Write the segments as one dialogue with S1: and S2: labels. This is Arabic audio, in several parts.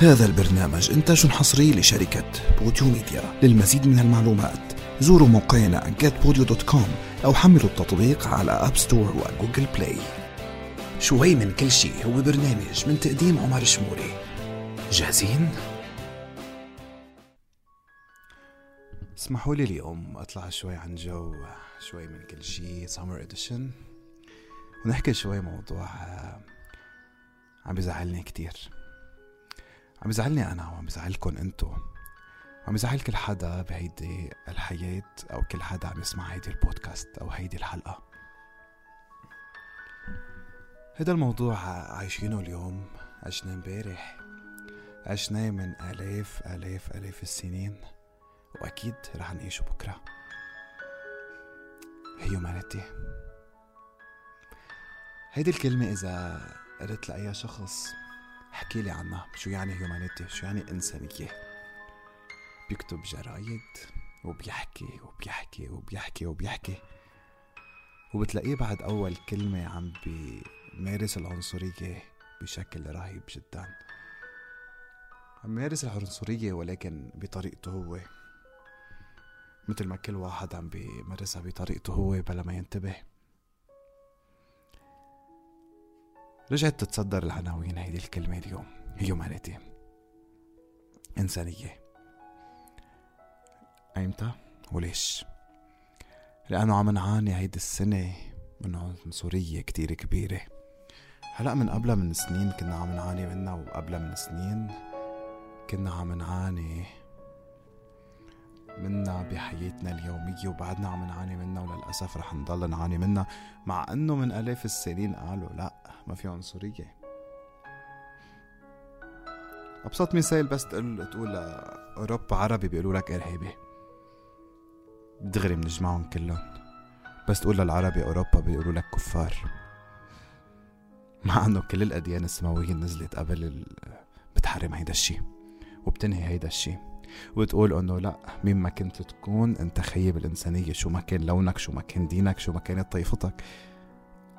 S1: هذا البرنامج إنتاج حصري لشركة بوديو ميديا. للمزيد من المعلومات زوروا موقعنا getpodio.com أو حملوا التطبيق على App Store و Google Play شوي من كل شيء هو برنامج من تقديم عمر شموري. جاهزين؟ اسمحوا لي اليوم أطلع شوي عن جو شوي من كل شيء summer edition ونحكي شوي موضوع آه، عم بيزعلني كتير. عم بزعلني أنا وعم بزعلكن أنتو. عم بزعل كل حدا بهيدي الحياة أو كل حدا عم يسمع هيدي البودكاست أو هيدي الحلقة. هذا الموضوع عايشينه اليوم عشنا امبارح. عشناه من آلاف آلاف آلاف السنين وأكيد رح نعيشه بكرة. هيومانيتي هيدي الكلمة إذا قلت لأي شخص احكي لي عنها. شو يعني هيومانيتي شو يعني إنسانية؟ بيكتب جرايد وبيحكي وبيحكي وبيحكي وبيحكي. وبتلاقيه بعد أول كلمة عم بيمارس العنصرية بشكل رهيب جدا. عم يمارس العنصرية ولكن بطريقته هو. مثل ما كل واحد عم بيمارسها بطريقته هو بلا ما ينتبه. رجعت تتصدر العناوين هيدي الكلمة اليوم. هيومانيتي إنسانية. أيمتى؟ وليش؟ لأنه عم نعاني هيدي السنة من عنصرية كتير كبيرة. هلأ من قبلها من سنين كنا عم نعاني منها وقبلها من سنين كنا عم نعاني منا بحياتنا اليومية وبعدنا عم نعاني منها وللأسف رح نضل نعاني منها مع أنه من ألاف السنين قالوا لا ما في عنصرية. أبسط مثال بس تقول تقول أوروبا عربي بيقولوا لك إرهابي. دغري بنجمعهم كلهم. بس تقول للعربي أوروبا بيقولوا لك كفار. مع أنه كل الأديان السماوية نزلت قبل بتحرم هيدا الشي وبتنهي هيدا الشي. وتقول انه لا مين ما كنت تكون انت خيب الإنسانية. شو ما كان لونك شو ما كان دينك شو ما كانت طائفتك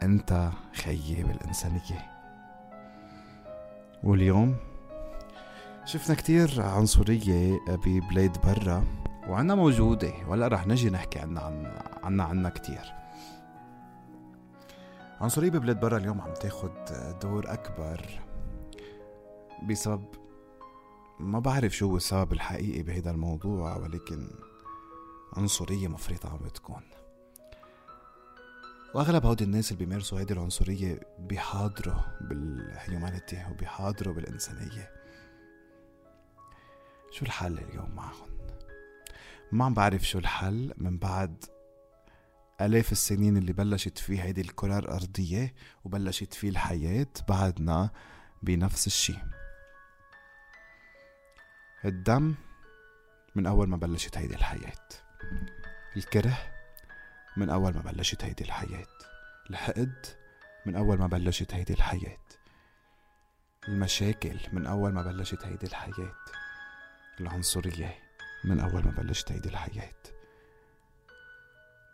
S1: انت خيب الإنسانية. واليوم شفنا كتير عنصرية ببلاد برا وعنا موجودة ولا رح نجي نحكي عنا عن عنا عنا كتير. عنصرية ببلاد برا اليوم عم تاخد دور أكبر بسبب ما بعرف شو هو السبب الحقيقي بهذا الموضوع ولكن عنصرية مفرطة عم بتكون. وأغلب هودي الناس اللي بيمارسوا هيدي العنصرية بيحاضروا بالهيومانيتي وبيحاضروا بالإنسانية. شو الحل اليوم معهم؟ ما عم بعرف شو الحل من بعد آلاف السنين اللي بلشت فيه هيدي الكرة الأرضية وبلشت فيه الحياة بعدنا بنفس الشي الدم من أول ما بلشت هيدي الحياة. الكره من أول ما بلشت هيدي الحياة. الحقد من أول ما بلشت هيدي الحياة. المشاكل من أول ما بلشت هيدي الحياة. العنصرية من أول ما بلشت هيدي الحياة.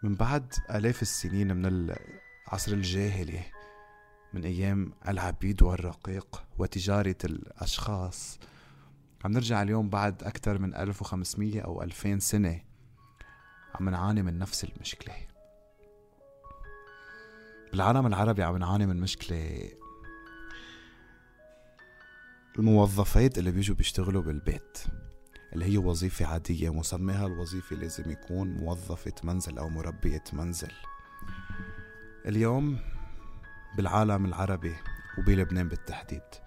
S1: من بعد آلاف السنين من العصر الجاهلي من أيام العبيد والرقيق وتجارة الأشخاص عم نرجع اليوم بعد أكثر من 1500 أو 2000 سنة. عم نعاني من نفس المشكلة. بالعالم العربي عم نعاني من مشكلة. الموظفات اللي بيجوا بيشتغلوا بالبيت اللي هي وظيفة عادية مسماها الوظيفة لازم يكون موظفة منزل أو مربية منزل. اليوم بالعالم العربي وبلبنان بالتحديد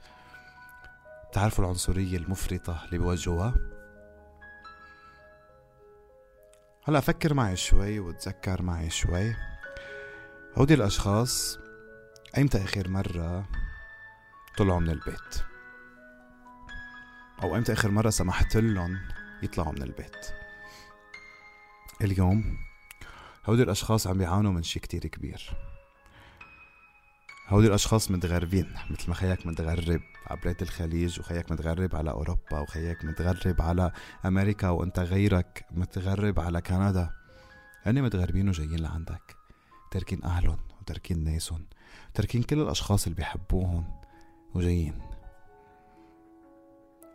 S1: بتعرفوا العنصرية المفرطة اللي بيوجهوها؟ هلا فكر معي شوي وتذكر معي شوي. هودي الأشخاص أيمتى آخر مرة طلعوا من البيت؟ أو أيمتى آخر مرة سمحت لهم يطلعوا من البيت؟ اليوم هودي الأشخاص عم بيعانوا من شي كتير كبير. هودي الأشخاص متغربين مثل ما خيك متغرب بلاد الخليج وخيك متغرب على أوروبا وخيك متغرب على أمريكا وأنت غيرك متغرب على كندا. هن متغربين وجايين لعندك. تاركين أهلهم وتاركين ناسهم تاركين كل الأشخاص اللي بيحبوهم وجايين.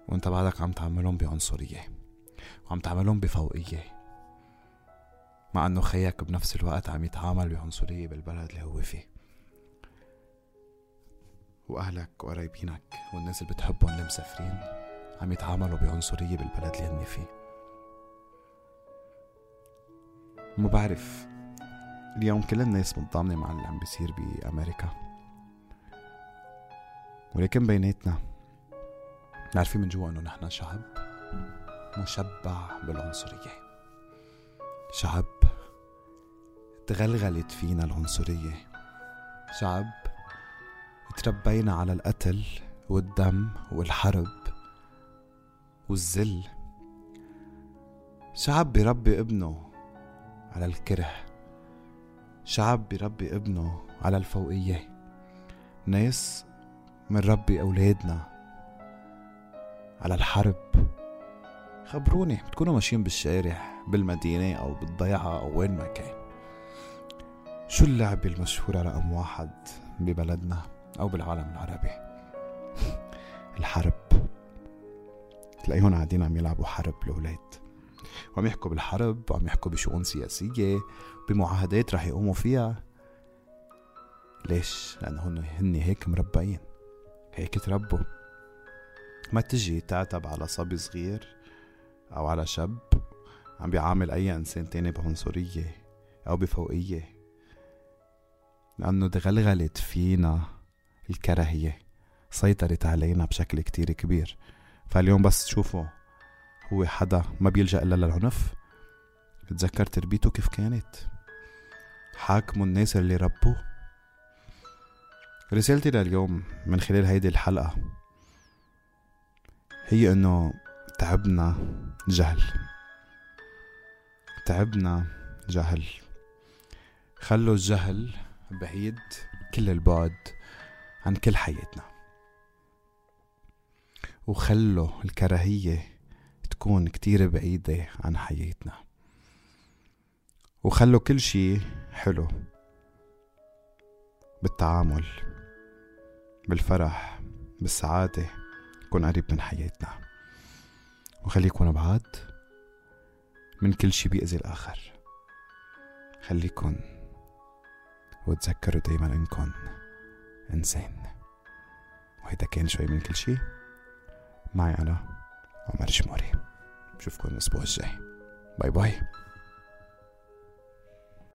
S1: وأنت بعدك عم تعملهم بعنصرية وعم تعملهم بفوقية. مع إنه خيك بنفس الوقت عم يتعامل بعنصرية بالبلد اللي هو فيه. وأهلك وقرايبينك والناس اللي بتحبهم اللي مسافرين عم يتعاملوا بعنصرية بالبلد اللي هن فيه. ما بعرف اليوم كل الناس متضامنة مع اللي عم بيصير بأمريكا. ولكن بيناتنا عارفين من جوا إنه نحن شعب مشبع بالعنصرية. شعب تغلغلت فينا العنصرية. شعب تربينا على القتل والدم والحرب والذل. شعب بربي ابنه على الكره. شعب بربي ابنه على الفوقية. ناس منربي أولادنا على الحرب. خبروني بتكونوا ماشيين بالشارع بالمدينة أو بالضيعة أو وين ما كان. شو اللعبة المشهورة رقم واحد ببلدنا؟ أو بالعالم العربي. الحرب. تلاقيهم قاعدين عم يلعبوا حرب الأولاد وعم يحكوا بالحرب وعم يحكوا بشؤون سياسية بمعاهدات رح يقوموا فيها. ليش؟ لأنه هن هيك مربعين هيك تربوا. ما تجي تعتب على صبي صغير أو على شاب عم بيعامل أي إنسان تاني بعنصرية أو بفوقية. لأنه تغلغلت فينا. الكراهية. سيطرت علينا بشكل كتير كبير. فاليوم بس تشوفوا هو حدا ما بيلجأ إلا للعنف. بتذكر تربيته كيف كانت؟ حاكموا الناس اللي ربوه. رسالتي لليوم من خلال هيدي الحلقة هي إنه تعبنا جهل. تعبنا جهل. خلوا الجهل بعيد كل البعد عن كل حياتنا. وخلوا الكراهية تكون كتير بعيدة عن حياتنا. وخلوا كل شي حلو بالتعامل بالفرح بالسعادة يكون قريب من حياتنا. وخليكم بعاد من كل شي بيأذي الآخر. خليكن وتذكروا دايما انكن انسان. وهيدا كان شوي من كل شي معي أنا عمر جموري بشوفكن الأسبوع الجاي. باي باي.